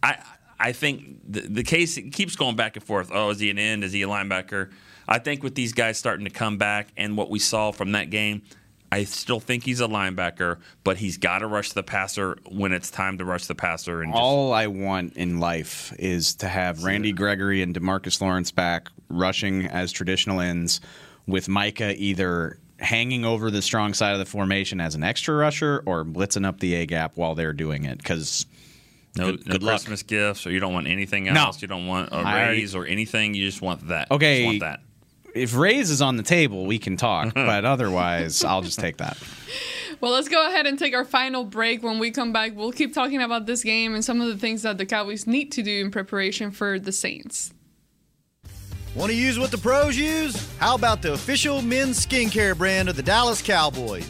I I think the, the case keeps going back and forth. Oh, is he an end? Is he a linebacker? I think with these guys starting to come back and what we saw from that game, I still think he's a linebacker, but he's got to rush the passer when it's time to rush the passer. And just, All I want in life is to have Randy Gregory and DeMarcus Lawrence back rushing as traditional ends, with Micah either hanging over the strong side of the formation as an extra rusher or blitzing up the A gap while they're doing it. Because no, good, no good luck. Christmas gifts, or you don't want anything else. No. You don't want a raise or anything. You just want that. Okay. Just want that. If raise is on the table, we can talk, but otherwise, I'll just take that. Well, let's go ahead and take our final break. When we come back, we'll keep talking about this game and some of the things that the Cowboys need to do in preparation for the Saints. Want to use what the pros use? How about the official men's skincare brand of the Dallas Cowboys?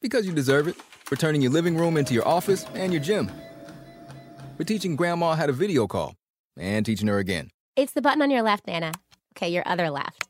Because you deserve it. For turning your living room into your office and your gym. For teaching grandma how to video call and teaching her again. It's the button on your left, Nana. Okay, your other left.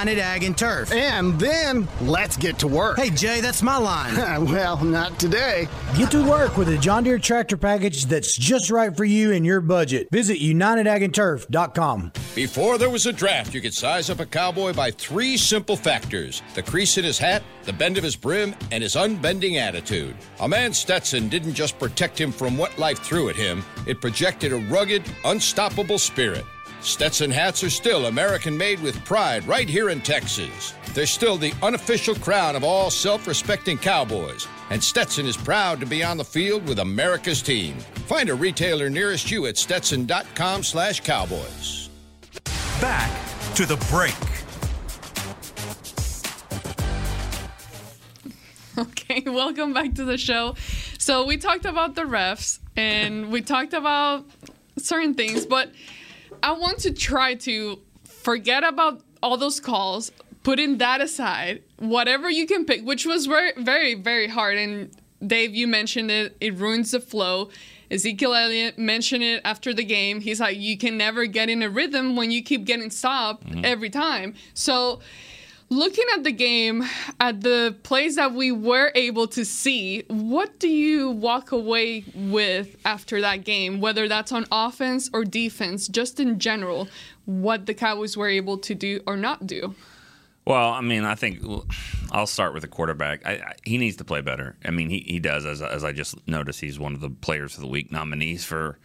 Ag and Turf. and then let's get to work. Hey, Jay, that's my line. well, not today. Get to work with a John Deere tractor package that's just right for you and your budget. Visit UnitedAgAndTurf.com. Before there was a draft, you could size up a cowboy by three simple factors the crease in his hat, the bend of his brim, and his unbending attitude. A man Stetson didn't just protect him from what life threw at him, it projected a rugged, unstoppable spirit. Stetson hats are still American made with pride right here in Texas. They're still the unofficial crown of all self respecting cowboys. And Stetson is proud to be on the field with America's team. Find a retailer nearest you at stetson.com slash cowboys. Back to the break. Okay, welcome back to the show. So we talked about the refs and we talked about certain things, but I want to try to forget about all those calls, putting that aside, whatever you can pick, which was very, very, very hard. And Dave, you mentioned it, it ruins the flow. Ezekiel Elliott mentioned it after the game. He's like, you can never get in a rhythm when you keep getting stopped mm-hmm. every time. So, looking at the game, at the plays that we were able to see, what do you walk away with after that game, whether that's on offense or defense, just in general, what the Cowboys were able to do or not do? Well, I mean, I think I'll start with the quarterback. I, I, he needs to play better. I mean, he, he does. As, as I just noticed, he's one of the players of the week nominees for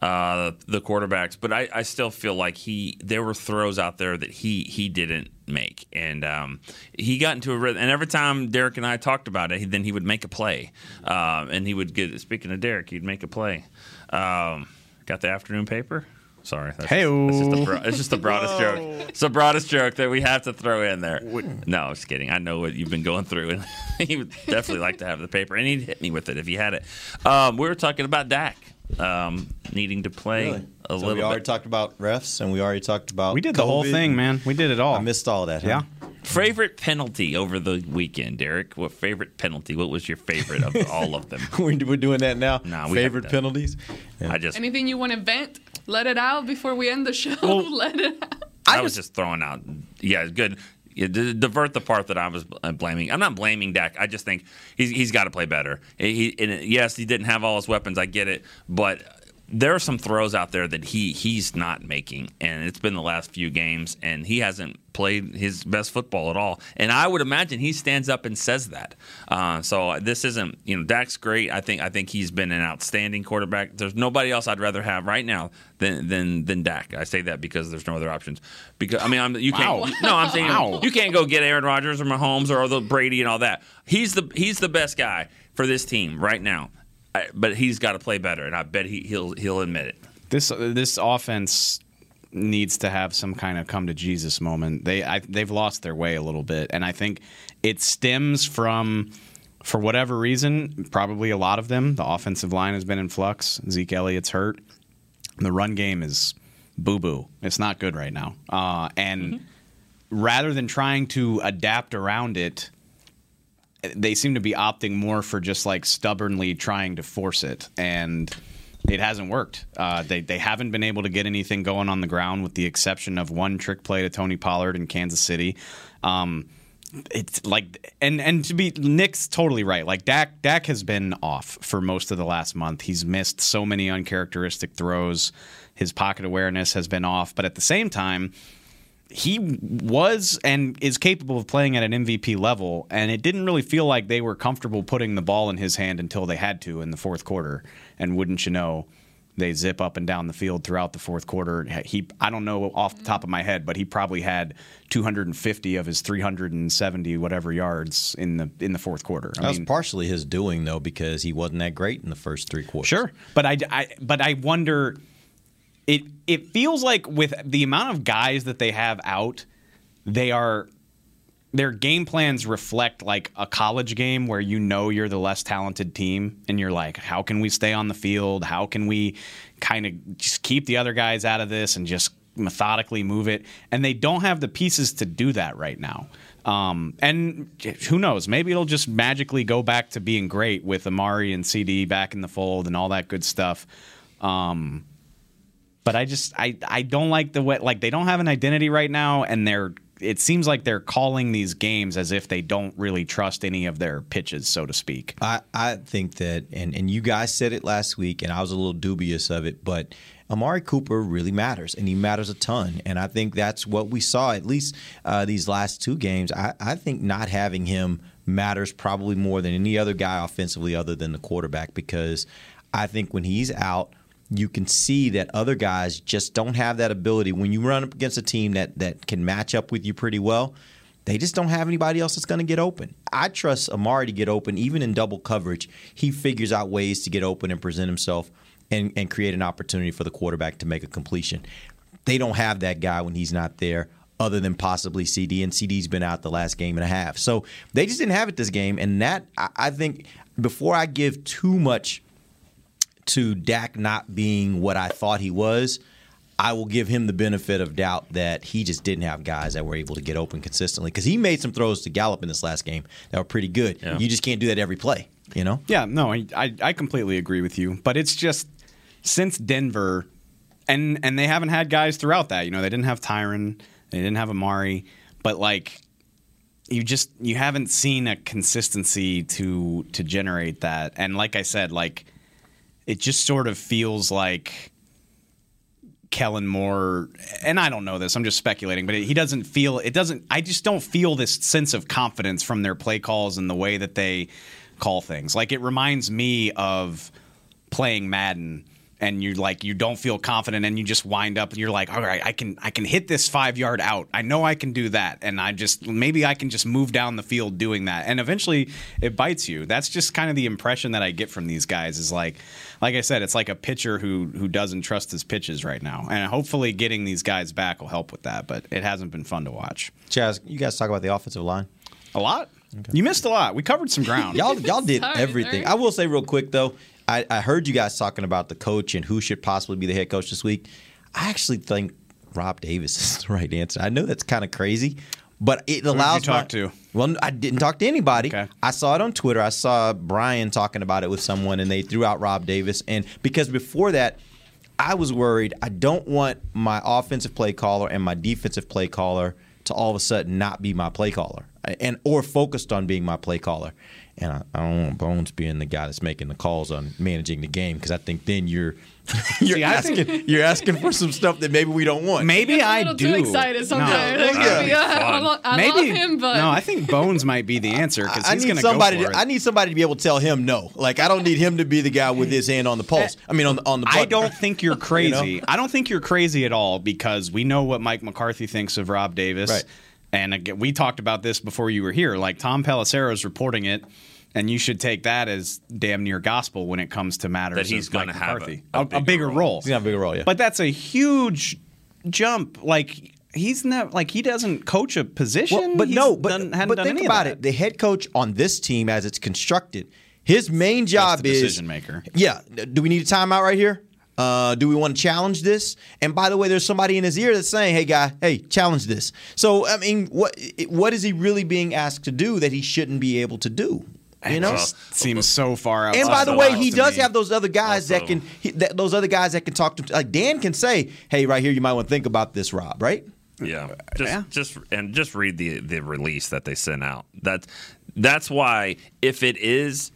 uh, the quarterbacks. But I, I still feel like he there were throws out there that he he didn't make, and um, he got into a rhythm. And every time Derek and I talked about it, he, then he would make a play, um, and he would get. Speaking of Derek, he'd make a play. Um, got the afternoon paper. Sorry, that's, Hey-o. that's just the bro- it's just the broadest joke. It's the broadest joke that we have to throw in there. No, I'm just kidding. I know what you've been going through, and he would definitely like to have the paper, and he'd hit me with it if he had it. Um, we were talking about Dak um, needing to play Really? a So little we already bit. talked about refs, and we already talked about. We did the whole COVID. thing, man. We did it all. I missed all that. Huh? Yeah. Favorite penalty over the weekend, Derek? What favorite penalty? What was your favorite of all of them? we're we're doing that now. Nah, we Favorite haven't done it. penalties. I just Anything you want to vent? Let it out before we end the show. Let it out. I, was just throwing out. Yeah, good. Yeah, divert the part that I was blaming. I'm not blaming Dak. I just think he's, he's got to play better. He, and yes, he didn't have all his weapons. I get it, but there are some throws out there that he he's not making, and it's been the last few games, and he hasn't played his best football at all. And I would imagine he stands up and says that. Uh, so this isn't, you know, Dak's great. I think I think he's been an outstanding quarterback. There's nobody else I'd rather have right now than than than Dak. I say that because there's no other options. Because I mean, I'm, you can't. Wow. No, I'm saying Wow. you can't go get Aaron Rodgers or Mahomes or the Brady and all that. He's the he's the best guy for this team right now. I, but he's got to play better, and I bet he, he'll he'll admit it. This this offense needs to have some kind of come to Jesus moment. They I, they've lost their way a little bit, and I think it stems from. For whatever reason, probably a lot of them, the offensive line has been in flux. Zeke Elliott's hurt. The run game is boo boo. It's not good right now. Uh, and rather than trying to adapt around it, they seem to be opting more for just like stubbornly trying to force it, and it hasn't worked. Uh, they they haven't been able to get anything going on the ground, with the exception of one trick play to Tony Pollard in Kansas City. Um, it's like and and to be Nick's totally right. Like Dak Dak has been off for most of the last month. He's missed so many uncharacteristic throws. His pocket awareness has been off, but at the same time, he was and is capable of playing at an MVP level, and it didn't really feel like they were comfortable putting the ball in his hand until they had to in the fourth quarter. And wouldn't you know, they zip up and down the field throughout the fourth quarter. He, I don't know off the top of my head, but he probably had 250 of his 370 whatever yards in the in the fourth quarter. That was partially his doing though, because he wasn't that great in the first three quarters. Sure, but I, I but I wonder. It it feels like with the amount of guys that they have out, they are their game plans reflect like a college game where you know you're the less talented team and you're like how can we stay on the field? How can we kind of just keep the other guys out of this and just methodically move it? And they don't have the pieces to do that right now. Um, and who knows? Maybe it'll just magically go back to being great with amari and CeeDee back in the fold and all that good stuff. Um, but I just I I don't like the way like they don't have an identity right now, and they're it seems like they're calling these games as if they don't really trust any of their pitches, so to speak. I, I think that, and, and you guys said it last week, and I was a little dubious of it, but Amari Cooper really matters, and he matters a ton. And I think that's what we saw, at least uh, these last two games. I, I think not having him matters probably more than any other guy offensively other than the quarterback because I think when he's out, you can see that other guys just don't have that ability. When you run up against a team that that can match up with you pretty well, they just don't have anybody else that's going to get open. I trust Amari to get open, even in double coverage. He figures out ways to get open and present himself and, and create an opportunity for the quarterback to make a completion. They don't have that guy when he's not there other than possibly CeeDee, and CeeDee's been out the last game and a half. So they just didn't have it this game, and that I, I think before I give too much to Dak not being what I thought he was, I will give him the benefit of doubt that he just didn't have guys that were able to get open consistently because he made some throws to Gallup in this last game that were pretty good. Yeah. You just can't do that every play, you know? Yeah, no, I, I I completely agree with you, but it's just since Denver, and and they haven't had guys throughout that. You know, they didn't have Tyron, they didn't have Amari, but like you just you haven't seen a consistency to to generate that. And like I said, like it just sort of feels like Kellen Moore, and I don't know this, I'm just speculating, but he doesn't feel, it doesn't, I just don't feel this sense of confidence from their play calls and the way that they call things. Like it reminds me of playing Madden and you're like you don't feel confident and you just wind up and you're like all right I can I can hit this 5 yard out. I know I can do that and I just maybe I can just move down the field doing that. And eventually it bites you. That's just kind of the impression that I get from these guys is like like I said it's like a pitcher who who doesn't trust his pitches right now. And hopefully getting these guys back will help with that, but it hasn't been fun to watch. Chaz, you guys talk about the offensive line? A lot? You missed a lot. We covered some ground. y'all y'all did Sorry, everything. sorry. I will say real quick though, I, I heard you guys talking about the coach and who should possibly be the head coach this week. I actually think Rob Davis is the right answer. I know that's kind of crazy, but it Who did you allows talk my- to? Well, I didn't talk to anybody. I saw it on Twitter. I saw Brian talking about it with someone, and they threw out Rob Davis. And because before that, I was worried. I don't want my offensive play caller and my defensive play caller to all of a sudden not be my play caller, and or focused on being my play caller. And I, I don't want Bones being the guy that's making the calls on managing the game because I think then you're you're See, I think- asking you're asking for some stuff that maybe we don't want. Maybe Gets a I do. too excited sometimes. No. Like, Yeah. yeah, I, lo- I Maybe love him, but no. I think Bones might be the answer because I he's need going to go somebody. for To, it. I need somebody to be able to tell him no. Like I don't need him to be the guy with his hand on the pulse. Eh, I mean, on the on the. I don't think you're crazy. You know? I don't think you're crazy at all because we know what Mike McCarthy thinks of Rob Davis. Right. And again, we talked about this before you were here. Like Tom Pelissero's reporting it, and you should take that as damn near gospel when it comes to matters That he's of Mike gonna have a- a a, a bigger role. He's got a bigger role, yeah. But that's a huge jump. Like he's not like he doesn't coach a position. Well, but He's no, but, done, hadn't but done think any about it. The head coach on this team, as it's constructed, his main job the is decision maker. Yeah. Do we need a timeout right here? Uh, do we want to challenge this? And by the way, there's somebody in his ear that's saying, "Hey, guy, hey, challenge this." So, I mean, what what is he really being asked to do that he shouldn't be able to do? You know, It seems so far out. and by the way, he does have those other guys that can he, that, those other guys that can talk to him. Like Dan can say, "Hey, right here, you might want to think about this, Rob." Right? Yeah, just just and just read the the release that they sent out. That that's why if it is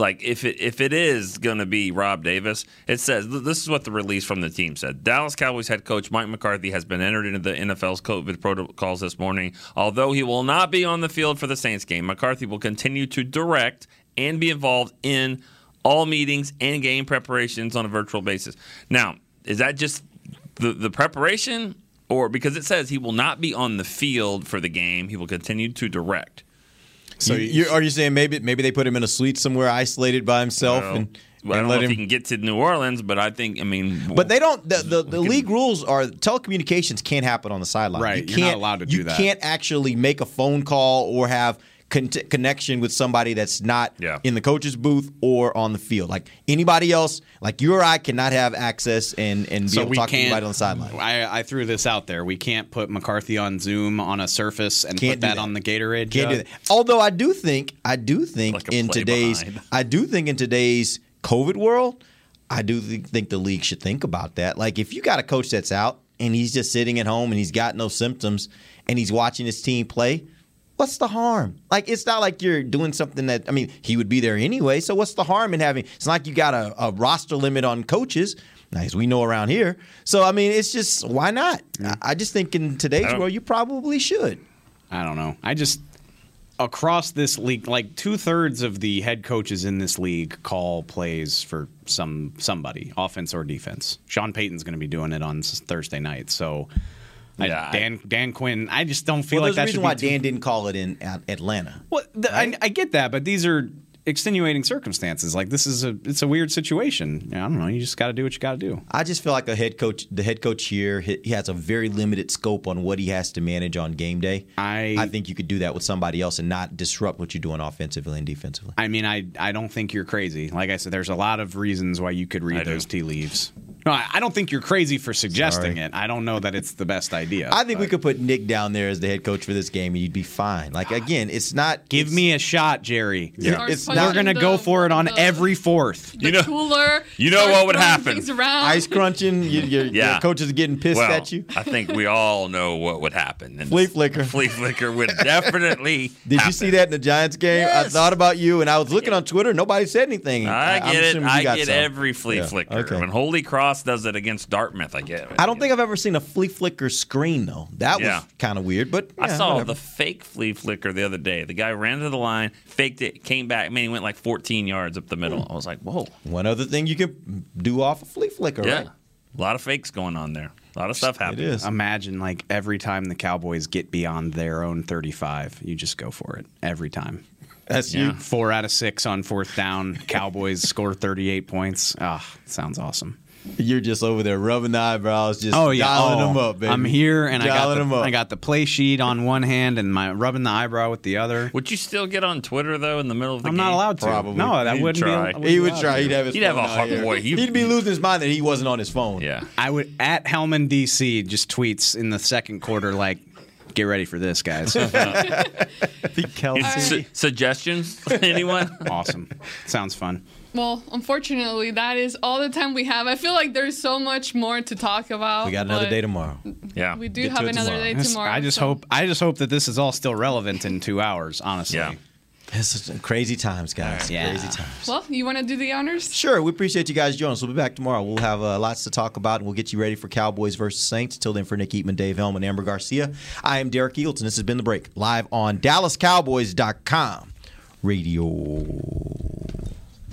like if it if it is going to be Rob Davis, it says this is what the release from the team said. Dallas Cowboys head coach Mike McCarthy has been entered into the NFL's COVID protocols this morning. Although he will not be on the field for the Saints game, McCarthy will continue to direct and be involved in all meetings and game preparations on a virtual basis. Now, is that just the the preparation or because it says he will not be on the field for the game, he will continue to direct. So you, are you saying maybe maybe they put him in a suite somewhere isolated by himself Well, and Well, I don't know if he can get to New Orleans, but I think I mean, But they don't. The, the, the league rules are telecommunications can't happen on the sideline. Right, You you're can't, allowed to do you that. You can't actually make a phone call or have con- connection with somebody that's not in the coach's booth or on the field. Like anybody else, like you or I cannot have access and and be so able to talk to can't. anybody on the sideline. I, I threw this out there. We can't put McCarthy on Zoom on a surface and Can't put that, that. on the Gatorade. Can't do that. Although I do think, I do think Like in today's, behind. I do think in today's COVID world, I do th- think the league should think about that. Like if you got a coach that's out and he's just sitting at home and he's got no symptoms and he's watching his team play. What's the harm? Like it's not like you're doing something that I mean he would be there anyway. So what's the harm in having? It's not like you got a, a roster limit on coaches, as we know around here. So I mean, it's just why not? I, I just think in today's world, you probably should. I don't know. I just across this league, like two thirds of the head coaches in this league call plays for some somebody, offense or defense. Sean Payton's going to be doing it on Thursday night. So, Yeah, I- Dan Dan Quinn. I just don't feel well, like that's a that reason should why too- Dan didn't call it in at Atlanta. Well, the, I, I get that, but these are extenuating circumstances. Like this is a it's a weird situation. I don't know. You just got to do what you got to do. I just feel like a head coach, the head coach here, he he has a very limited scope on what he has to manage on game day. I I think you could do that with somebody else and not disrupt what you're doing offensively and defensively. I mean, I I don't think you're crazy. Like I said, there's a lot of reasons why you could read those tea leaves. No, I, I don't think you're crazy for suggesting Sorry. it. I don't know that it's the best idea. I think we could put Nick down there as the head coach for this game, and you'd be fine. Like ah, again, it's not. Give me a shot, Jerry. Yeah. It's We're gonna go for it on every fourth. The cooler. you know what would happen. Ice crunching. You, your, Yeah. your coaches are getting pissed well, at you. I think we all know what would happen. And Flea flicker. Flea flicker would definitely. Did you see that in the Giants game? I thought about you, and I was looking on Twitter. Nobody said anything. I I'm get it. I get some. every flea Yeah, flicker. okay. When Holy Cross does it against Dartmouth, I get it. I don't think I've ever seen a flea flicker screen though. That Yeah. was kind of weird, but I saw whatever. the fake flea flicker the other day. The guy ran to the line, faked it, came back. Man, he went like 14 yards up the middle. I was like, whoa. One other thing you can do off a flea flicker, yeah. right? A lot of fakes going on there. A lot of stuff happening. Imagine like every time the Cowboys get beyond their own 35, you just go for it every time. That's Yeah. you. Four out of six on fourth down. Cowboys score 38 points. Ah, sounds awesome. You're just over there rubbing the eyebrows, just oh yeah, dialing oh, them up, baby. I'm here and I got Dialing them the, up. I got the play sheet on one hand and my rubbing the eyebrow with the other. Would you still get on Twitter though in the middle of the I'm game? not allowed to. Probably. No, that He'd wouldn't be. try. I wouldn't he would try. to. He'd have his He'd have a hard boy. He- He'd be losing his mind that he wasn't on his phone. Yeah. I would at Helman DC just tweets in the second quarter like, "Get ready for this, guys." Su- suggestions? Anyone? awesome. Sounds fun. Well, unfortunately, that is all the time we have. I feel like there's so much more to talk about. We got another day tomorrow. Yeah. We do Get have it another tomorrow. day tomorrow. I just so- hope. I just hope that this is all still relevant in two hours. Honestly. Yeah. It's just crazy times, guys. Yeah. Crazy times. Well, you want to do the honors? Sure, we appreciate you guys joining us. We'll be back tomorrow. We'll have uh, lots to talk about, and we'll get you ready for Cowboys versus Saints. Till then, for Nick Eatman, Dave Helman, Amber Garcia, I am Derek Eagleton. This has been The Break, live on DallasCowboys.com radio.